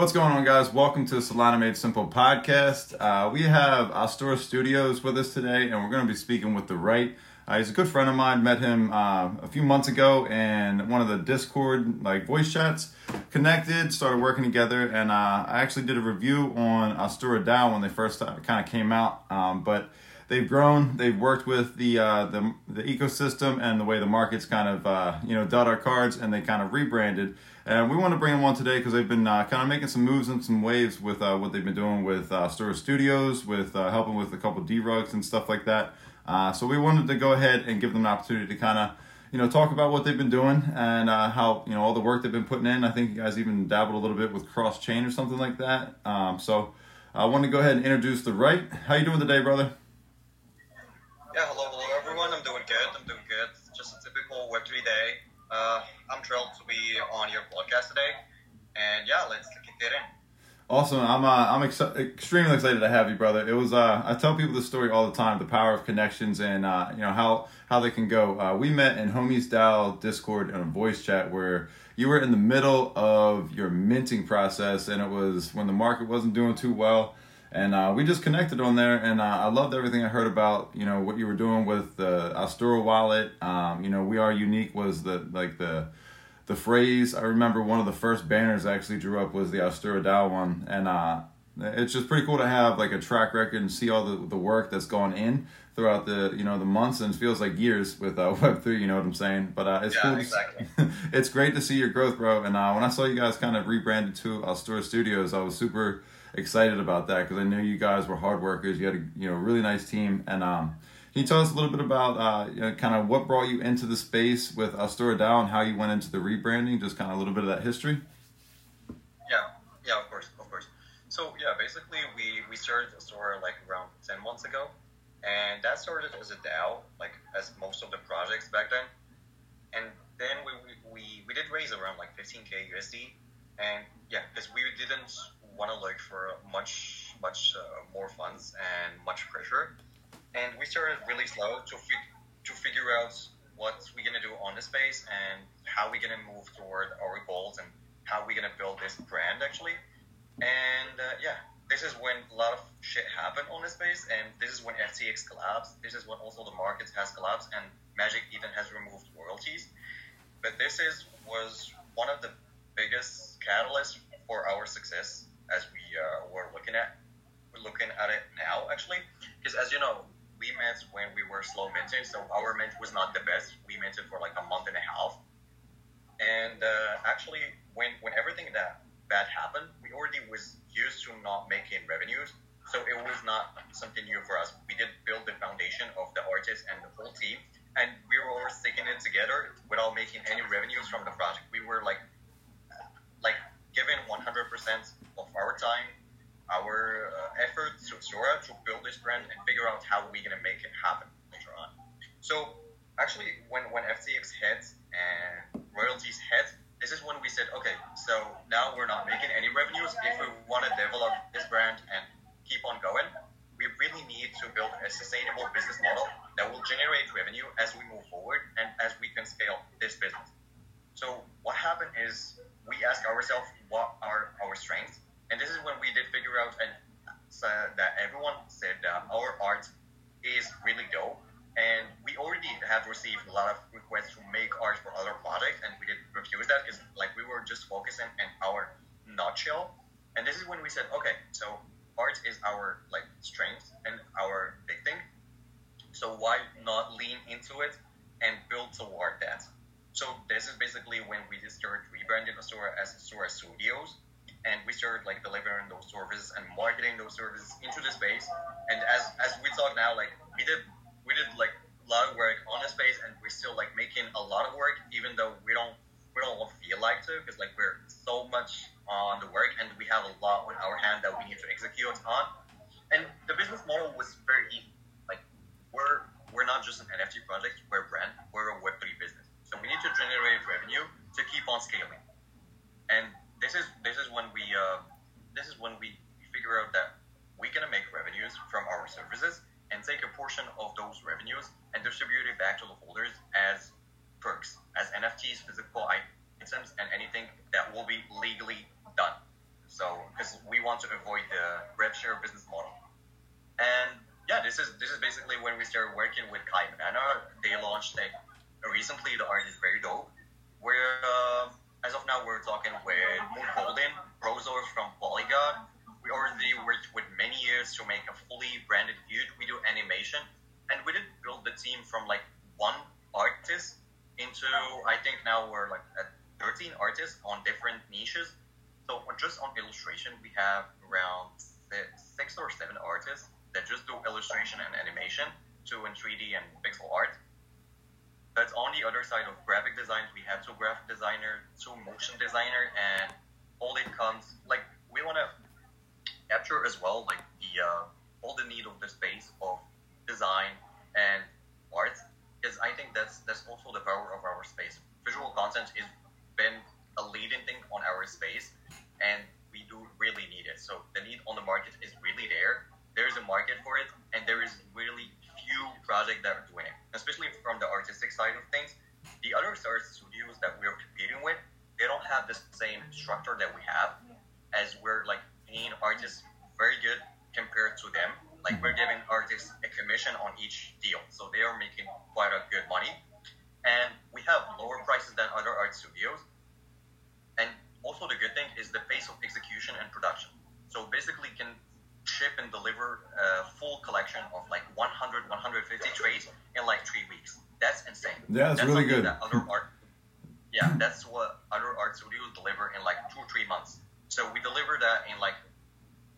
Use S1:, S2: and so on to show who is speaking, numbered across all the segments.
S1: What's going on, guys? Welcome to the Solana Made Simple podcast. Uh, we have Ostora Studios with us today, and we're going to be speaking with the Rite. Uh, he's a good friend of mine. Met him uh, a few months ago in one of the Discord like voice chats. Connected, started working together, and uh, I actually did a review on Ostora DAO when they first kind of came out. Um, but they've grown. They've worked with the uh, the the ecosystem and the way the markets kind of uh, you know dealt our cards, and they kind of rebranded. And we want to bring them on today because they've been uh, kind of making some moves and some waves with uh, what they've been doing with uh, Studios, with uh, helping with a couple D rugs and stuff like that. Uh, so we wanted to go ahead and give them an opportunity to kind of you know talk about what they've been doing and uh, how you know all the work they've been putting in. I think you guys even dabbled a little bit with cross chain or something like that. Um, so I want to go ahead and introduce the Rite. How you doing today, brother?
S2: Yeah, hello, hello everyone. I'm doing good. I'm doing good. Just a typical Web3 day. Uh, I'm thrilled to be on your podcast today. And yeah, let's kick it in.
S1: Awesome. I'm uh, I'm ex- extremely excited to have you, brother. It was uh, I tell people the story all the time, the power of connections and uh, you know how how they can go. Uh, we met in Homies DAO Discord in a voice chat where you were in the middle of your minting process, and it was when the market wasn't doing too well and uh, we just connected on there and uh, i loved everything i heard about you know what you were doing with the Ostora wallet. Um, you know we are unique was the like the the phrase. I remember one of the first banners i actually drew up was the Ostora dao one. And uh, it's just pretty cool to have like a track record and see all the, the work that's gone in throughout the you know the months and it feels like years with uh, web 3 you know what i'm saying? But uh, it's
S2: yeah,
S1: cool
S2: exactly.
S1: it's great to see your growth bro. And uh, when i saw you guys kind of rebranded to Ostora studios i was super excited about that because I knew you guys were hard workers. You had a you know really nice team. And um, can you tell us a little bit about uh, you know, kind of what brought you into the space with Ostora DAO and how you went into the rebranding? Just kind of a little bit of that history.
S2: Yeah, yeah, of course, of course. So yeah, basically we we started Ostora like around ten months ago, and that started as a DAO, like as most of the projects back then. And then we we, we did raise around like 15k USD, and yeah, because we didn't want to look for much much uh, more funds and much pressure. And we started really slow to fi- to figure out what we're gonna do on the space and how we're gonna move toward our goals and how we're gonna build this brand actually. And uh, yeah, this is when a lot of shit happened on the space, and this is when FTX collapsed. This is when also the markets has collapsed, and Magic Eden has removed royalties. But this is was one of the biggest catalysts for our success as we uh, were looking at we're looking at it now actually. Because as you know we met when we were slow minting so our mint was not the best. We minted for like a month and a half. And uh, actually when when everything that bad happened we already was used to not making revenues so it was not something new for us we did build the foundation of the artist and the whole team and we were all sticking it together without making any revenues from the project we were like like giving 100% of our time, our uh, effort to Sora to build this brand and figure out how we're gonna make it happen later on. So actually, when when FTX hit and royalties hit, this is when we said, okay, so now we're not making any revenues. If we want to develop this brand and keep on going, we really need to build a sustainable business model that will generate revenue as we move forward and as we can scale this business. So what happened is we ask ourselves what are our strengths and this is when we did figure out and so that everyone said that our art is really dope. And we already have received a lot of requests to make art for other projects, and we did refuse that because like we focusing our nutshell. And this is when we said, okay, so art is our like strength and our big thing. So why not lean into it and build toward that? So this is basically when we just started rebranding Ostora as Ostora Studios and we started like delivering those services and marketing those services into the space. And as as we talk now, like we did we did like a lot of work on the space, and we're still like making a lot of work, even though we don't we don't feel like to, because like we're so much on the work, and we have a lot on our hand that we need to execute on. And the business model was very easy. Like we're we're not just an NFT project, we're a brand, we're a Web3 business. So we need to generate revenue to keep on scaling. And this is this is when we uh, this is when we figure out that we're gonna make revenues from our services and take a portion of those revenues and distribute it back to the holders as perks, as NFTs, physical items, and anything that will be legally done. So because we want to avoid the rev share business model. And yeah, this is this is basically when we started working with Kai Manor. They launched like recently. The art is very dope. We're uh, as of now we're talking with Moon Golden, Brozor from Polygon. We already worked with many years to make a fully branded view. We do animation, and we did build the team from like one artist into I think now we're like at 13 artists on different niches. So just on illustration, we have around six or seven artists that just do illustration and animation, two in 3D and pixel art. That's on the other side of graphic design. We have two graphic designers, two motion designer, and all it comes like we want to capture as well like the uh, all the need of the space of design and art because I think that's that's also the power of our space. Visual content is been a leading thing on our space, and we do really need it. So the need on the market is really there. There is a market for it, and there is really few projects that are doing it, especially from the artistic side of things. The other art studios that we're competing with, they don't have the same structure that we have, as we're like paying artists very good compared to them. Like we're giving artists a commission on each deal, so they are making quite a good money, and we have lower prices than other art studios and also the good thing is the pace of execution and production. So basically can ship and deliver a full collection of like 100, 150 trades in like three weeks. That's insane.
S1: Yeah, that's, that's really good.
S2: That other art, yeah, that's what other art studios deliver in like two, or three months. So we deliver that in like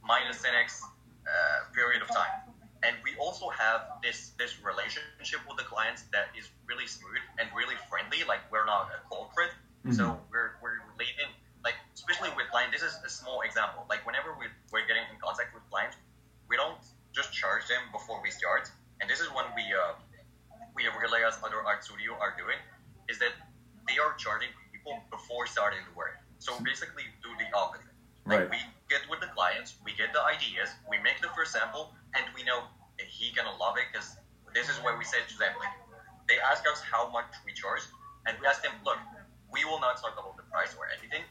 S2: minus 10x uh, period of time. And we also have this this relationship with the clients that is really smooth and really friendly. Like we're not a corporate, mm-hmm. so we're we're relating. Like especially with clients, this is a small example. Like whenever we we're getting in contact with clients, we don't just charge them before we start. And this is when we uh, we realize other art studio are doing is that they are charging people before starting the work. So basically, do the opposite. Like right. we get with the clients, we get the ideas, we make the first sample, and we know he gonna love it because this is what we said to them. Like they ask us how much we charge, and we ask them, look, we will not talk about the price or anything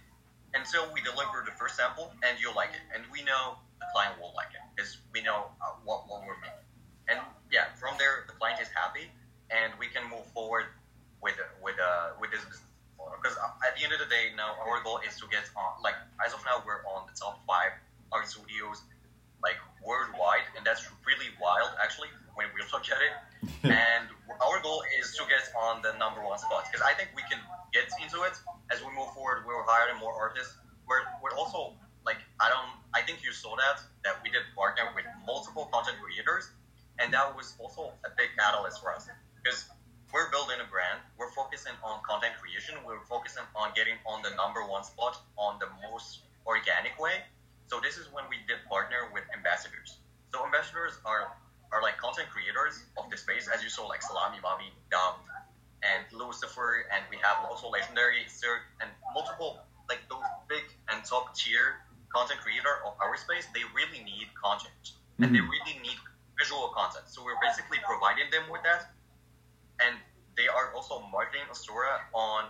S2: until we deliver the first sample, and you'll like it, and we know the client will like it because we know uh, what what we're making. And yeah, from there the client is happy, and we can move forward with with uh with this business because at the end of the day, now our goal is to get on. Like as of now, we're on the top five art studios, like worldwide, and that's really wild actually when we look at it. and our goal is to get on the number one spot because I think we can get into it as we move forward. We're hiring more artists. We're we're also like I don't. I think you saw that that we did partner with multiple content creators, and that was also a big catalyst for us because we're building a brand. We're focusing on content creation. We're focusing on getting on the number one spot on the most organic way. So this is when we did partner with ambassadors. So ambassadors are are like content creators of the space, as you saw, like Salami, Mami, Dom, and Lucifer, and we have also legendary Sir, and multiple like those and top tier content creator of our space. They really need content, mm-hmm. and they mm-hmm. really need visual content. So we're basically providing them with that and they are also marketing Ostora on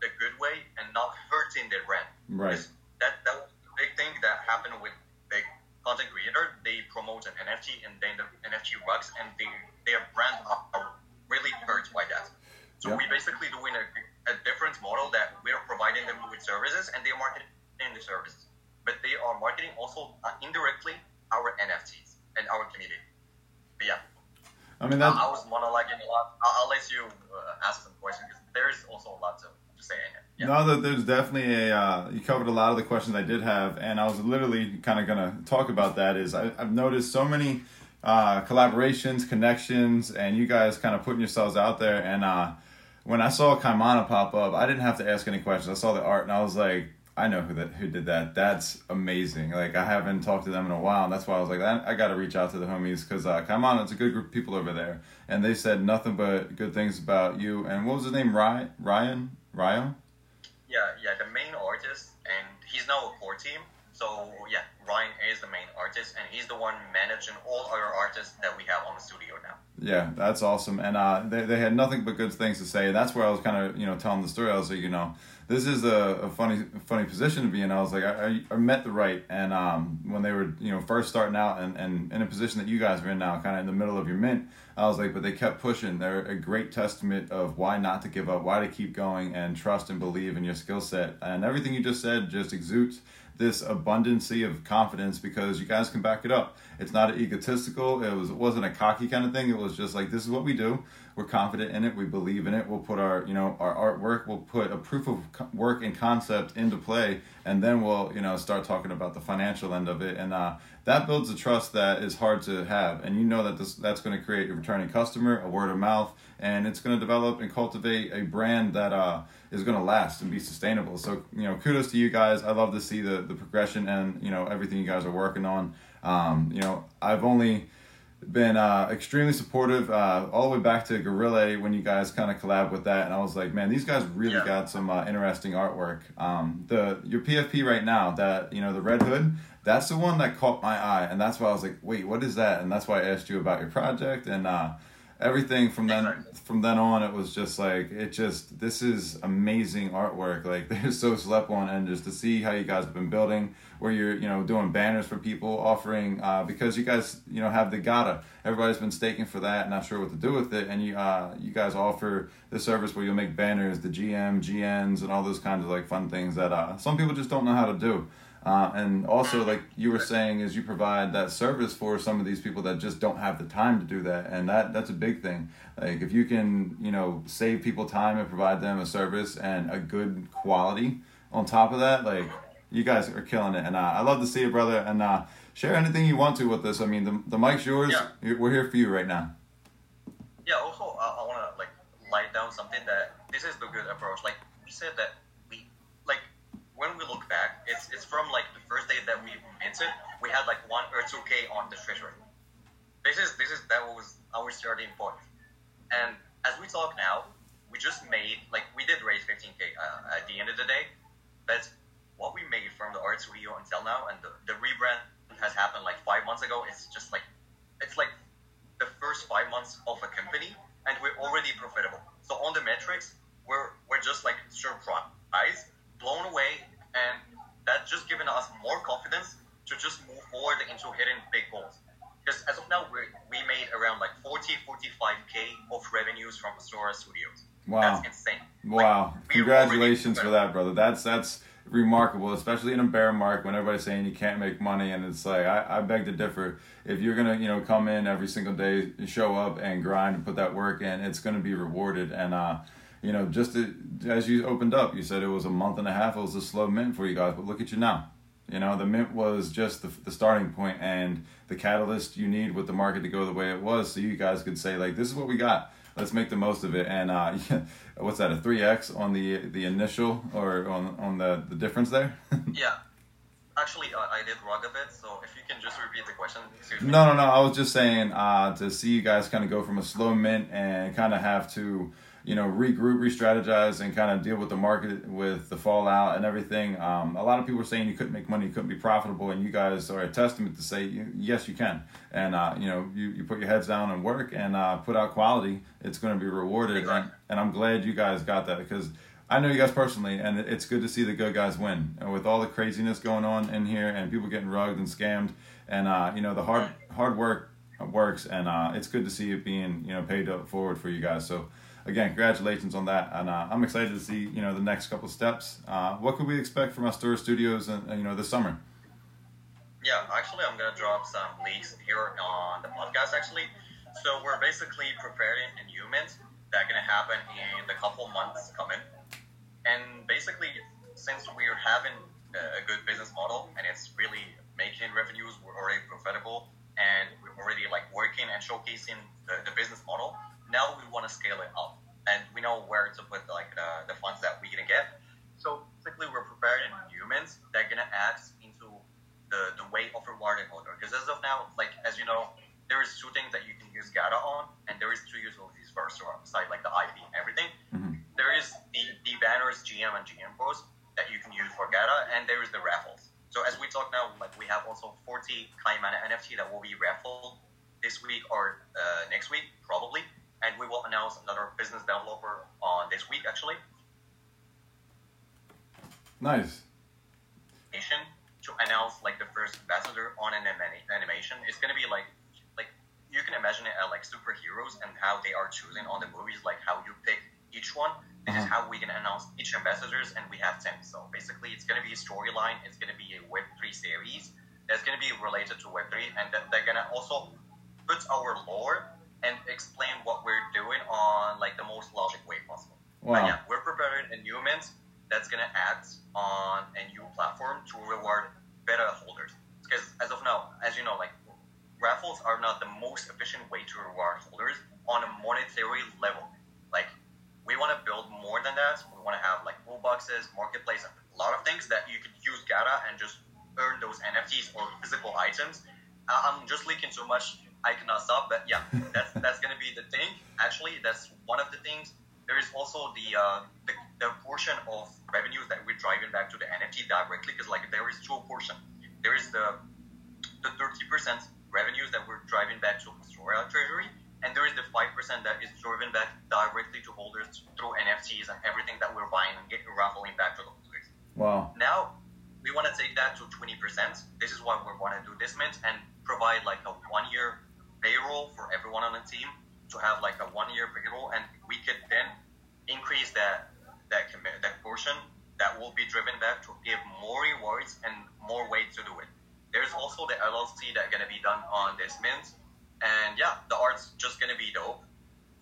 S2: the good way and not hurting their brand.
S1: Right.
S2: That that was the big thing that happened with big content creator. They promote an NFT and then the NFT works and they, their brand are really hurt by that. So yep. we basically doing a, a different model that we're providing them with services and they're marketing the services. But they are marketing also uh, indirectly our NFTs and our community. But yeah.
S1: I mean, that.
S2: I was monologuing a lot. I'll, I'll let you uh, ask some questions because there's also a lot to, to say in it. Yeah.
S1: No, there's definitely a. Uh, you covered a lot of the questions I did have, and I was literally kind of gonna talk about that. Is I, have noticed so many uh, collaborations, connections, and you guys kind of putting yourselves out there. And uh, when I saw Kaimana pop up, I didn't have to ask any questions. I saw the art, and I was like, I know who that who did that. That's amazing. Like I haven't talked to them in a while, and that's why I was like, I, I got to reach out to the homies because uh, come on, it's a good group of people over there, and they said nothing but good things about you. And what was his name? Ryan? Ryan? Ryan?
S2: Yeah, yeah, the main artist, and he's now a core team. So yeah, Ryan is the main artist, and he's the one managing all our artists that we have on the studio now.
S1: Yeah, that's awesome. And uh, they, they had nothing but good things to say. That's where I was kind of, you know, telling the story. I was like, you know, this is a, a funny funny position to be in. I was like, I, I met the Rite. And um, when they were, you know, first starting out and, and in a position that you guys are in now, kind of in the middle of your mint, I was like, but they kept pushing. They're a great testament of why not to give up, why to keep going and trust and believe in your skill set. And everything you just said just exudes this abundancy of confidence because you guys can back it up. It's not egotistical. It was it wasn't a cocky kind of thing. It was just like this is what we do. We're confident in it. We believe in it. We'll put our you know our artwork. We'll put a proof of work and concept into play, and then we'll you know start talking about the financial end of it. And uh, that builds a trust that is hard to have. And you know that this that's going to create a returning customer, a word of mouth, and it's going to develop and cultivate a brand that uh, is going to last and be sustainable. So you know, kudos to you guys. I love to see the the progression and you know everything you guys are working on. Um, you know, I've only been uh, extremely supportive uh, all the way back to Gorilla when you guys kind of collab with that, and I was like, man, these guys really yeah. got some uh, interesting artwork. Um, the your PFP right now, that you know the Red Hood, that's the one that caught my eye, and that's why I was like, wait, what is that? And that's why I asked you about your project and uh, everything from then from then on it was just like it just this is amazing artwork. Like they're so slept on and just to see how you guys have been building where you're you know doing banners for people offering uh, because you guys you know have the gata. Everybody's been staking for that not sure what to do with it. And you uh, you guys offer the service where you'll make banners the gm gns and all those kinds of like fun things that uh, some people just don't know how to do uh, and also, like you were saying, is you provide that service for some of these people that just don't have the time to do that, and that that's a big thing. Like if you can, you know, save people time and provide them a service and a good quality on top of that, like you guys are killing it. And uh, I love to see it, brother. And uh, share anything you want to with us. I mean, the the mic's yours. Yeah. We're here for you right now.
S2: Yeah. Also, I, I want to like light down something that this is the good approach. Like we said that when we look back, it's it's from like the first day that we minted, we had like one or two k on the treasury. This is this is that was our starting point. And as we talk now, we just made like we did raise 15k uh, at the end of the day. But what we made from the art studio until now, and the, the rebrand has happened like five months ago. It's just like it's like the first five months of a company, and we're already profitable. So on the metrics, we're we're just like surprised, blown away, and that's just given us more confidence to just move forward into hitting big goals. Because as of now, we we made around like 40, 45k of revenues from Ostora Studios. Wow, that's insane.
S1: Wow, like, congratulations for that, brother. That's that's remarkable, especially in a bear market when everybody's saying you can't make money, and it's like I, I beg to differ. If you're gonna you know come in every single day, show up and grind and put that work in, it's gonna be rewarded. And uh, you know, just to, as you opened up, you said it was a month and a half. It was a slow mint for you guys, but look at you now. You know, the mint was just the, the starting point and the catalyst you need with the market to go the way it was, so you guys could say like, this is what we got. Let's make the most of it. And uh, what's that? A three x on the the initial or on on the the difference there?
S2: yeah. Actually, uh, I did wrong a bit, so if you can just repeat the question.
S1: No, no, no. I was just saying uh, to see you guys kind of go from a slow mint and kind of have to you know, regroup, re-strategize, and kind of deal with the market with the fallout and everything. Um, a lot of people are saying you couldn't make money, you couldn't be profitable, and you guys are a testament to say yes, you can. And uh, you know, you, you put your heads down and work and uh, put out quality. It's going to be rewarded, exactly. and, and I'm glad you guys got that because. I know you guys personally, and it's good to see the good guys win. And with all the craziness going on in here, and people getting rugged and scammed, and uh, you know the hard hard work works, and uh, it's good to see it being you know paid forward for you guys. So again, congratulations on that, and uh, I'm excited to see you know the next couple of steps. Uh, what could we expect from Ostora Studios, and you know this summer?
S2: Yeah, actually, I'm gonna drop some leaks here on the podcast. Actually, so we're basically preparing a new mint that's gonna happen in the couple months coming, and basically, since we're having a good business model and it's really making revenues, we're already profitable, and we're already like working and showcasing the, the business model now we want to scale it up, and we know where to put like the, the funds that we're gonna get. So basically, we're preparing humans that are gonna act into the, the way of rewarding holder. Because as of now, like as you know, there is two things that you can use Gata on, and there is two utilities for Ostora besides like the IP and everything. Mm-hmm. There is the, the banners, GM and GM posts that you can use for Gata, and there is the raffles. So as we talk now, like we have also Morty Kaimana NFT that will be raffled this week or uh, next week, probably. And we will announce another business developer on this week, actually.
S1: Nice.
S2: To announce like the first ambassador on an animation, it's gonna be like, like you can imagine it like superheroes and how they are choosing on the movies, like how you pick each one. This uh-huh. is how we can announce each ambassadors, and we have ten. So basically, it's gonna be a storyline. It's gonna be a Web three series that's gonna be related to Web three, and that they're gonna also put our lore and explain what we're doing on like the most logic way possible. Wow. But yeah, we're preparing a new mint that's going to act on a new platform to reward beta holders. Because as of now, as you know, like raffles are not the most efficient way to reward holders on a monetary level. Like we want to build more than that. We want to have like loot boxes, marketplace, a lot of things that you could use Gata and just earn those NFTs or physical items. I'm just leaking so much. I cannot stop. But yeah, that's that's gonna be the thing. Actually, that's one of the things there is also the, uh, the, the portion of revenues that we're driving back to the NFT directly because like there is two portion. There is the the 30% revenues that we're driving back to Ostora Treasury, and there is the 5% that is driven back directly to holders through NFTs and everything that we're buying and getting raffling back to the holders.
S1: Wow.
S2: Now we want to take that to 20%. This is why we want to do this mint and provide like a one year payroll for everyone on the team to have like a one year payroll, and we could then increase that that that portion that will be driven back to give more rewards and more ways to do it. There's also the LLC that gonna be done on this mint, and yeah, the art's just gonna be dope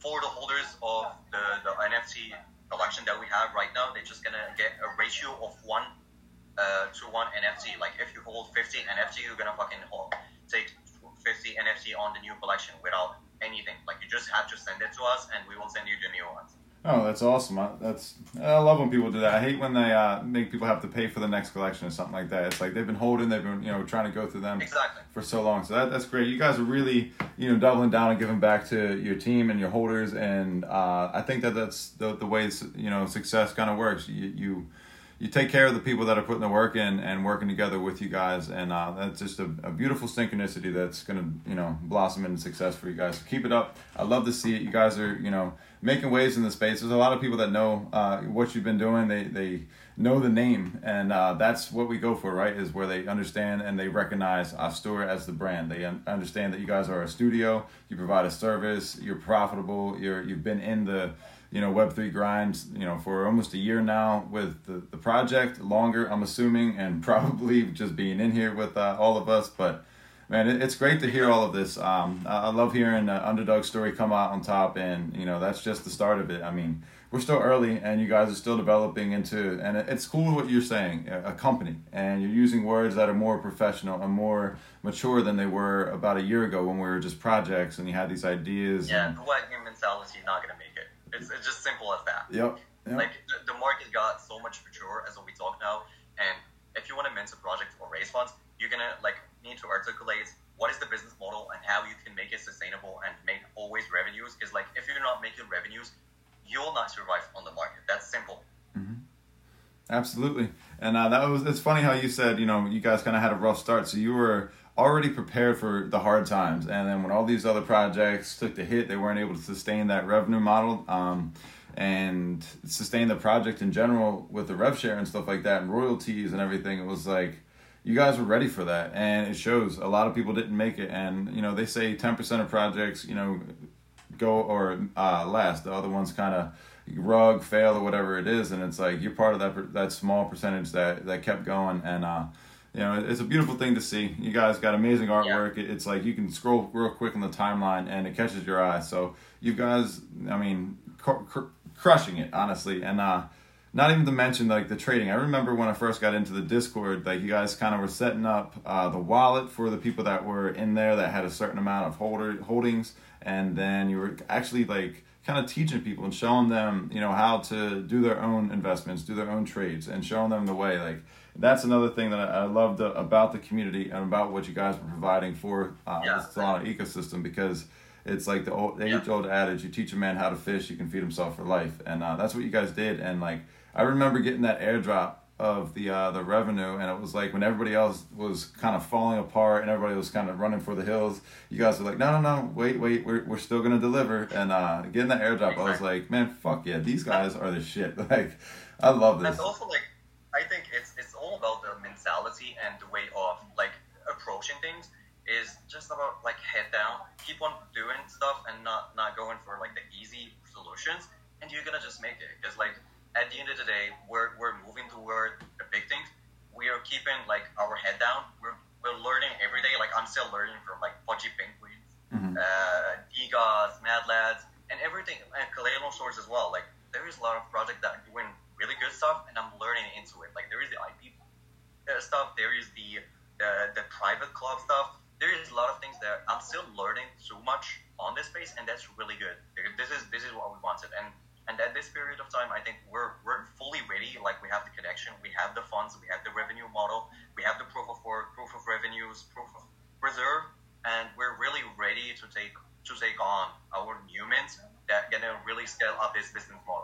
S2: for the holders of the the NFT collection that we have right now. They're just gonna get a ratio of one uh, to one NFT. Like if you hold 50 NFT, you're gonna fucking hold, take 50 NFT on the new collection without anything. Like you just have to send it to us, and we will send you the new ones.
S1: Oh, that's awesome! I, that's I love when people do that. I hate when they uh, make people have to pay for the next collection or something like that. It's like they've been holding, they've been you know trying to go through them
S2: exactly.
S1: for so long. So that, that's great. You guys are really you know doubling down and giving back to your team and your holders, and uh, I think that that's the the way you know success kind of works. You you you take care of the people that are putting the work in and working together with you guys, and uh, that's just a, a, beautiful synchronicity that's gonna you know blossom into success for you guys. So keep it up. I love to see it. You guys are you know making waves in the space. There's a lot of people that know uh, what you've been doing. They they know the name, and uh, that's what we go for, right? Is where they understand and they recognize Astor as the brand. They un- understand that you guys are a studio. You provide a service. You're profitable. You're you've been in the you know web3 grinds you know for almost a year now with the, the project longer i'm assuming and probably just being in here with uh, all of us but man it, it's great to hear all of this. Um, I, love hearing the underdog story come out on top and you know that's just the start of it. I mean we're still early and you guys are still developing into and it's cool what you're saying a company and you're using words that are more professional and more mature than they were about a year ago when we were just projects and you had these ideas.
S2: Yeah and, what human mentality not gonna make it it's, it's just simple as that.
S1: Yep.
S2: yep. Like the, the, market got so much mature as we talk now, and if you want to mint a project or raise funds, you're gonna like need to articulate what is the business model and how you can make it sustainable and make always revenues. Because like if you're not making revenues, you'll not survive on the market. That's simple.
S1: Mm-hmm. Absolutely, and uh, that was. It's funny how you said you know you guys kind of had a rough start, so you were already prepared for the hard times. And then when all these other projects took the hit, they weren't able to sustain that revenue model um, and sustain the project in general with the rev share and stuff like that and royalties and everything. It was like you guys were ready for that, and it shows. A lot of people didn't make it, and you know they say ten percent of projects, you know, go or uh, last. The other ones kind of rug fail or whatever it is, and it's like you're part of that that small percentage that that kept going and. uh you know, it's a beautiful thing to see. You guys got amazing artwork. Yeah. It's like you can scroll real quick on the timeline and it catches your eye. So you guys, I mean, cr- cr- crushing it honestly, and uh, not even to mention like the trading. I remember when I first got into the Discord, like you guys kind of were setting up uh, the wallet for the people that were in there that had a certain amount of holder holdings, and then you were actually like kind of teaching people and showing them, you know, how to do their own investments, do their own trades, and showing them the way. Like that's another thing that I, I loved about the community and about what you guys were providing for uh, yeah. the Solana ecosystem because it's like the old age old adage: you teach a man how to fish, you can feed himself for life, and uh, that's what you guys did. And like I remember getting that airdrop of the uh, the revenue, and it was like when everybody else was kind of falling apart and everybody was kind of running for the hills, you guys were like, no, no, no, wait, wait, we're, we're still gonna deliver. And uh, getting that airdrop, I was like, man, fuck yeah, these guys are the shit. Like, I love this.
S2: And also, like, I think it's all about the mentality and the way of like approaching things. Is just about like head down, keep on doing stuff, and not not going for like the easy solutions, and you're gonna just make it. Because like at the end of the day, we're, we're moving toward the big things. We are keeping like our head down. We're, we're learning every day. Like I'm still learning from like Pudgy Penguins, mm-hmm. uh, DeGods, Mad Lads, and everything, and Claynosaurz as well. Like there is a lot of projects that are doing really good stuff, and I'm learning into it. Like there is the IP uh, stuff, there is the, the the private club stuff. There is a lot of things that I'm still learning so much on this space, and that's really good. This is this is what we wanted, and and at this period of time, I think we're, we're fully ready. Like we have the connection, we have the funds, we have the revenue model, we have the proof of work, proof of revenues, proof of reserve, and we're really ready to take to take on our humans that gonna really scale up this business model.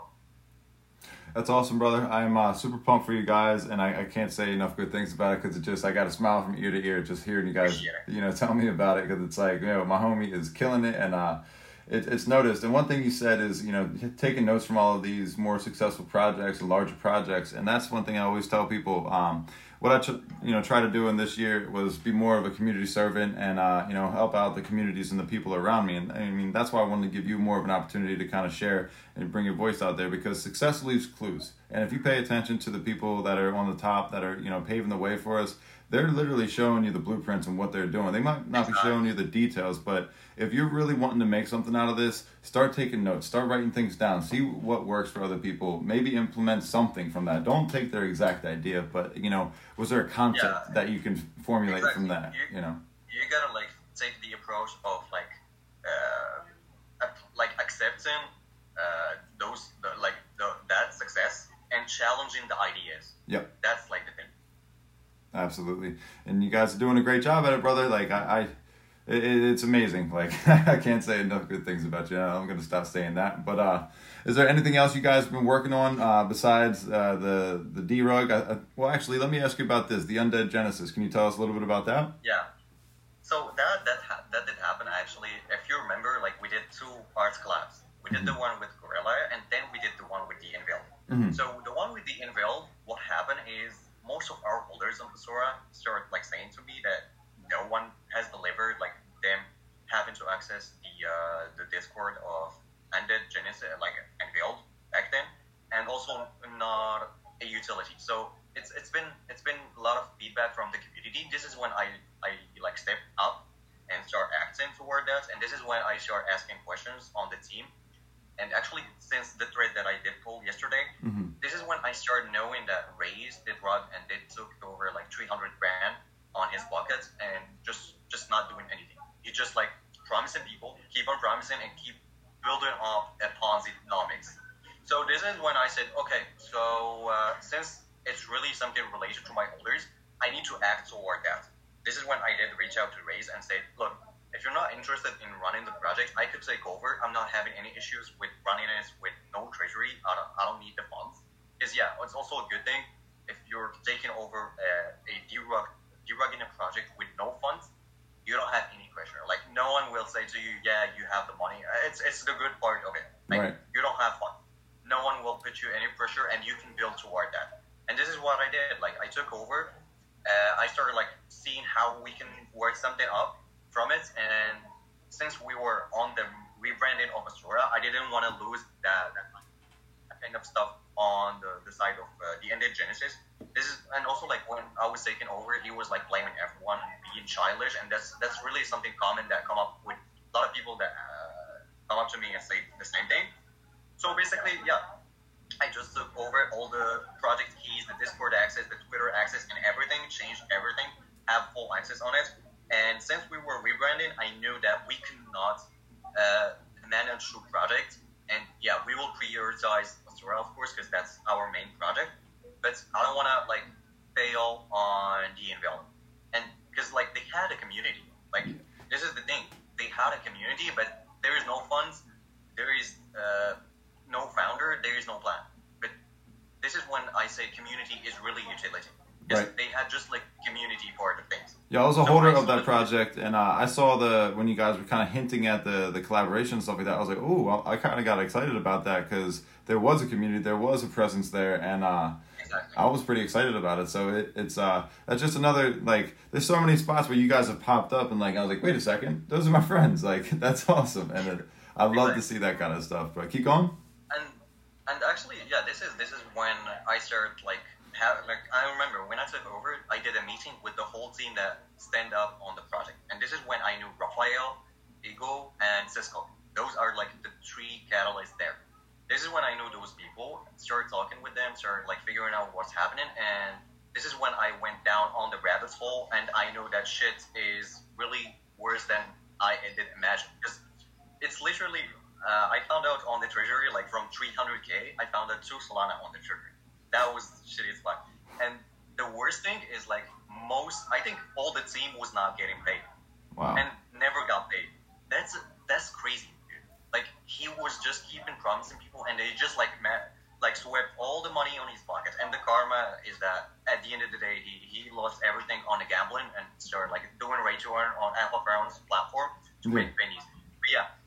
S1: That's awesome, brother. I'm uh, super pumped for you guys, and I, I can't say enough good things about it because it just I got a smile from ear to ear just hearing you guys, you know, tell me about it because it's like you know my homie is killing it, and uh, it, it's noticed. And one thing you said is, you know, taking notes from all of these more successful projects and larger projects. And that's one thing I always tell people. Um, what I, you know, try to do in this year was be more of a community servant and, uh, you know, help out the communities and the people around me. And I mean, that's why I wanted to give you more of an opportunity to kind of share and bring your voice out there because success leaves clues. And if you pay attention to the people that are on the top that are, you know, paving the way for us, they're literally showing you the blueprints and what they're doing. They might not be showing you the details, but if you're really wanting to make something out of this, start taking notes, start writing things down, see what works for other people, maybe implement something from that. Don't take their exact idea, but you know, was there a concept yeah. that you can formulate exactly. from that? You, you, know,
S2: you gotta like take the approach of like, uh, like accepting uh, those the, like the, that success and challenging the ideas.
S1: Yep,
S2: that's like the thing.
S1: Absolutely, and you guys are doing a great job at it, brother. Like I, I it, it's amazing. Like I can't say enough good things about you. I'm gonna stop saying that. But uh, is there anything else you guys have been working on uh, besides uh, the the D rug? Uh, well, actually, let me ask you about this. The Undead Genesis. Can you tell us a little bit about that?
S2: Yeah. So that that ha- that did happen actually. If you remember, like we did two arts collabs. We did mm-hmm. the one with Gorilla, and then we did the one with the Inveil. Mm-hmm. So the one with the Inveil, what happened is most of our holders on Sora start like saying to me that no one has delivered like them having to access the uh, the Discord of Undead Genesis like Unveiled back then, and also not a utility. So it's it's been it's been a lot of feedback from the community. This is when I I like step up and start acting toward that, and this is when I start asking questions on the team and actually since the thread that I did pull yesterday, mm-hmm. this is when I started knowing that Raze did rug and they took over like 300 grand on his buckets and just just not doing anything. He just like promising people, keep on promising and keep building up a Ponzi economics. So this is when I said, okay, so uh, since it's really something related to my holders, I need to act toward that. This is when I did reach out to Raze and say, look, if you're not interested in running the project, I could take over. I'm not having any issues with running it with no treasury. I don't, I don't need the funds. Because yeah, it's also a good thing if you're taking over a, a derug, derugging a project with no funds. You don't have any pressure. Like no one will say to you, "Yeah, you have the money." It's it's the good part of it. Like right. you don't have funds. No one will put you any pressure, and you can build toward that. And this is what I did. Like I took over. Uh, I started like seeing how we can work something up from it. And since we were on the rebranding of Ostora, I didn't want to lose that, that kind of stuff on the, the side of uh, the Undead Genesis. This is and also like when I was taking over, he was like blaming everyone being childish, and that's that's really something common that come up with a lot of people that uh, come up to me and say the same thing. So basically, yeah, I just took over all the project keys, the Discord access, the Twitter access, and everything, changed everything, have full access on it. And since we were rebranding, I knew that we could not uh, manage two projects. And yeah, we will prioritize Ostora, of course, because that's our main project. But I don't want to like fail on the Inveil. And because like they had a community. Like this is the thing, they had a community, but there is no funds, there is uh, no founder, there is no plan. But this is when I say community is really utility.
S1: Right.
S2: they had just like community part of things.
S1: Yeah, I was a
S2: So
S1: holder of that project, and uh, I saw the when you guys were kind of hinting at the the collaboration and stuff like that. I was like, oh, I, I kind of got excited about that because there was a community, there was a presence there, and uh,
S2: Exactly.
S1: I was pretty excited about it. So it, it's uh, that's just another like. There's so many spots where you guys have popped up, and like I was like, wait a second, those are my friends. Like that's awesome, and it, I love to see that kind of stuff. But keep going.
S2: and and actually yeah this is this is when i started like like i remember when i took over i did a meeting with the whole team that stand up on the project. And this is when i knew rafael Igo, and cisco. Those are like the three catalysts there. This is when i knew those people started talking with them started like figuring out what's happening. And this is when i went down on the rabbit hole and i know that shit is really worse than i did imagine. Because it's literally uh, I found out on the treasury like from 300k I found out two Solana on the treasury that was shitty as fuck. And the worst thing is like most I think all the team was not getting paid.
S1: Wow.
S2: and never got paid. That's that's crazy dude. like he was just keeping promising people and they just like ma- like swept all the money on his pocket. And the karma is that at the end of the day he, he lost everything on the gambling and started like doing rate to earn on Alpha platform to make pennies. But yeah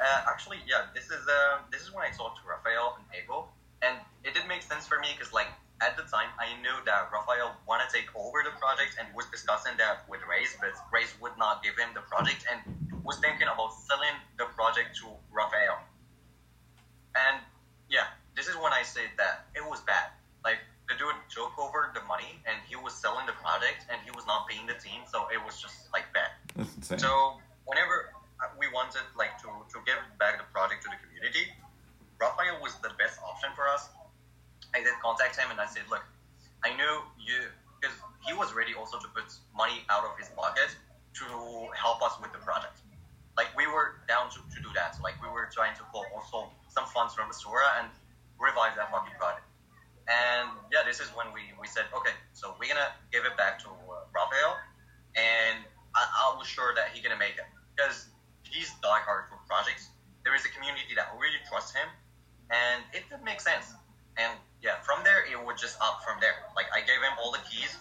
S2: uh, actually, yeah, this is uh, this is when I talked to Rafael and Ego, and it did make sense for me because like at the time I knew that Rafael wanted to take over the project and was discussing that with Raze, but Raze would not give him the project and was thinking about selling the project to Rafael. And yeah, this is when I said that it was bad. Like the dude took over the money and he was selling the project and he was not paying the team, so it was just like bad.
S1: That's insane.
S2: So whenever uh, we wanted like to, to give back the project to the community, Rafael was the best option for us. I did contact him and I said, look, I knew you because he was ready also to put money out of his pocket to help us with the project. Like we were down to, to do that. Like we were trying to pull also some funds from Ostora and revive that fucking project. And yeah, this is when we, we said, okay, so we're gonna give it back to uh, Rafael, and I, I was sure that he's gonna make it because he's diehard for projects. There is a community that really trusts him, and it did make sense. And yeah, from there it would just up from there. Like I gave him all the keys.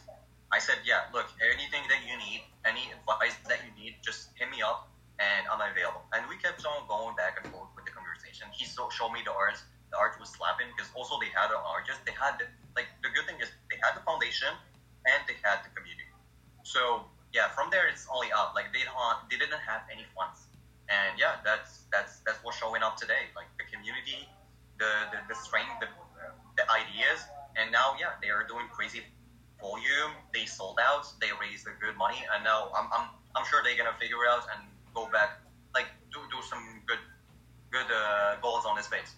S2: I said, yeah, look, anything that you need, any advice that you need, just hit me up, and I'm available. And we kept on going back and forth with the conversation. He so, showed me the art. The art was slapping because also they had an artist. They had like the good thing is they had the foundation and they had the community. So yeah, from there it's only up. Like they don't they didn't have any funds, and yeah, that's that's that's what's showing up today. Like the community, the the, the strength, the the ideas, and now yeah, they are doing crazy volume. They sold out. They raised the good money, and now I'm I'm I'm sure they're gonna figure out and go back like do do some good good uh, goals on this space.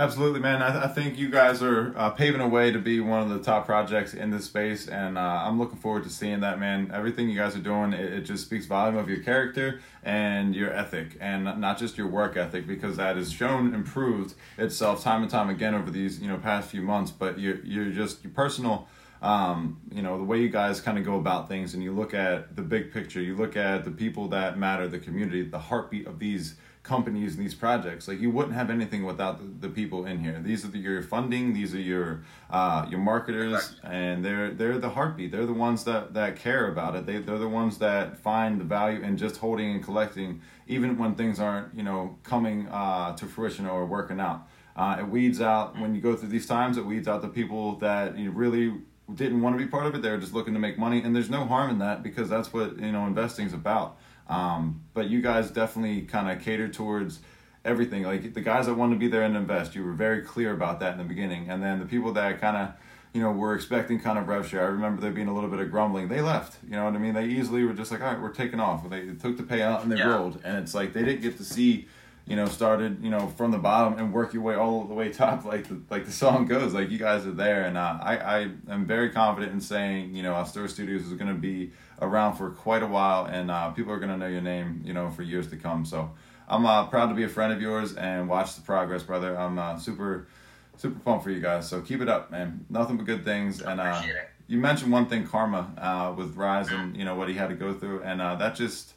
S1: Absolutely, man. I, I think you guys are uh, paving a way to be one of the top projects in this space, and uh, I'm looking forward to seeing that, man. Everything you guys are doing, it, it just speaks volume of your character and your ethic, and not just your work ethic, because that has shown improved itself time and time again over these you know past few months. But you're you're just your personal um, you know the way you guys kind of go about things and you look at the big picture you look at the people that matter the community the heartbeat of these companies and these projects like you wouldn't have anything without the, the people in here. These are the, your funding these are your uh, your marketers and they're they're the heartbeat. They're the ones that that care about it. They, they're the ones that find the value in just holding and collecting even when things aren't you know coming uh, to fruition or working out. Uh, it weeds out when you go through these times it weeds out the people that you really didn't want to be part of it. They were just looking to make money, and there's no harm in that because that's what you know investing's about. Um, but you guys definitely kind of cater towards everything. Like the guys that want to be there and invest, you were very clear about that in the beginning, and then the people that kind of you know were expecting kind of rev share. I remember there being a little bit of grumbling. They left. You know what I mean? They easily were just like, all right, we're taking off. They took the payout and they
S2: Yeah.
S1: rolled, and it's like they didn't get to see you know, started, you know, from the bottom and work your way all the way top, like the, like the song goes. Like you guys are there, and uh, I I am very confident in saying, you know, Astor Studios is going to be around for quite a while, and uh, people are going to know your name, you know, for years to come. So I'm uh, proud to be a friend of yours and watch the progress, brother. I'm uh, super super pumped for you guys. So keep it up, man. Nothing but good things, and uh, you mentioned one thing, karma, uh, with Rise and you know what he had to go through, and uh, that just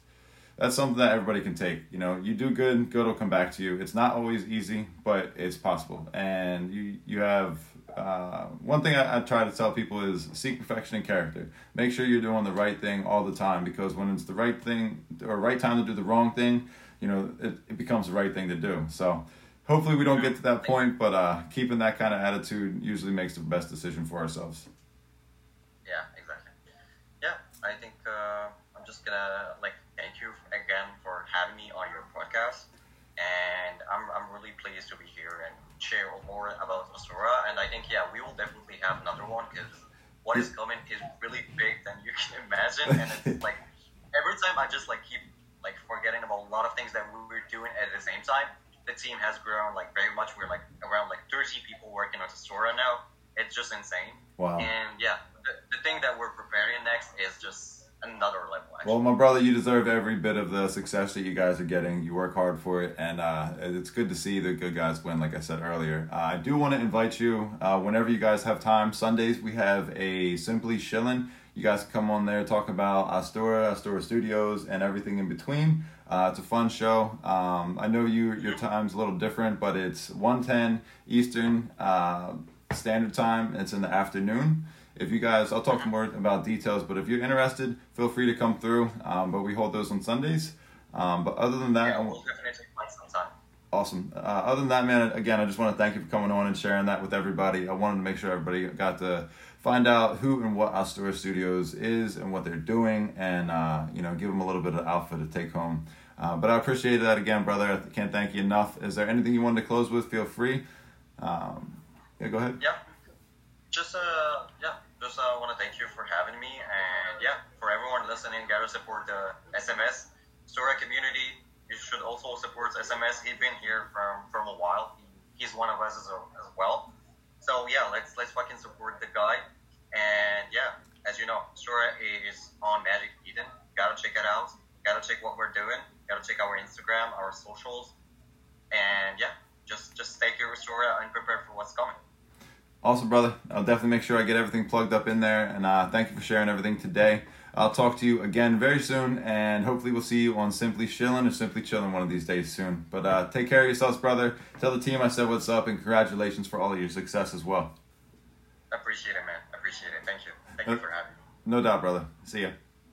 S1: that's something that everybody can take. You know, you do good, good will come back to you. It's not always easy, but it's possible, and you you have uh, one thing I, I, try to tell people is seek perfection in character. Make sure you're doing the right thing all the time because when it's the right thing or right time to do the wrong thing, you know, it, it becomes the right thing to do. So hopefully we don't get to that point, but uh, keeping that kind of attitude usually makes the best decision for ourselves.
S2: Yeah, exactly. Yeah, I think uh, I'm just gonna like thank you again for having me on your podcast, and I'm I'm really pleased to be here and share more about Ostora. And I think yeah, we will definitely have another one because what is coming is really big than you can imagine, and it's like every time I just like keep like forgetting about a lot of things that we were doing at the same time the team has grown like very much. We're like around like 30 people working on Ostora now. It's just insane.
S1: Wow.
S2: And yeah, the, the thing that we're preparing next is just another level. Actually.
S1: Well, my brother, you deserve every bit of the success that you guys are getting. You work hard for it, and uh, it's good to see the good guys win. Like I said earlier, uh, I do want to invite you uh, whenever you guys have time. Sundays we have a Simply shilling. You guys come on there, talk about Ostora, Ostora Studios, and everything in between. Uh, it's a fun show. Um, I know you your time's a little different, but it's 110 Eastern uh, Standard Time. It's in the afternoon. If you guys, I'll talk more about details, but if you're interested, feel free to come through. Um, but we hold those on Sundays. Um, but other than that,
S2: yeah, we'll definitely sometime.
S1: Awesome. Uh, other than that, man, again, I just want to thank you for coming on and sharing that with everybody. I wanted to make sure everybody got to find out who and what Ostora Studios is and what they're doing, and uh, you know, give them a little bit of alpha to take home. Uh, but I appreciate that again, brother. I can't thank you enough. Is there anything you wanted to close with? Feel free. Um, yeah, go ahead.
S2: Yeah. Just uh, yeah, just uh, want to thank you for having me, and yeah, for everyone listening, gotta support the SMS Ostora community you should also support SMS. He's been here from from a while. He, he's one of us as, as well. So yeah, let's let's fucking support the guy. And yeah, as you know, Ostora is on Magic Eden. Gotta check it out. Gotta check what we're doing. Gotta check our Instagram, our socials, and yeah, just just stay here with Ostora and prepare for what's coming.
S1: Awesome, brother. I'll definitely make sure I get everything plugged up in there. And uh, thank you for sharing everything today. I'll talk to you again very soon, and hopefully we'll see you on Simply Shillin' or Simply Chillin' one of these days soon. But uh, take care of yourselves, brother. Tell the team I said what's up, and congratulations for all of your success as well.
S2: Appreciate it, man. Appreciate it. Thank you. Thank you for having me.
S1: No doubt, brother. See ya.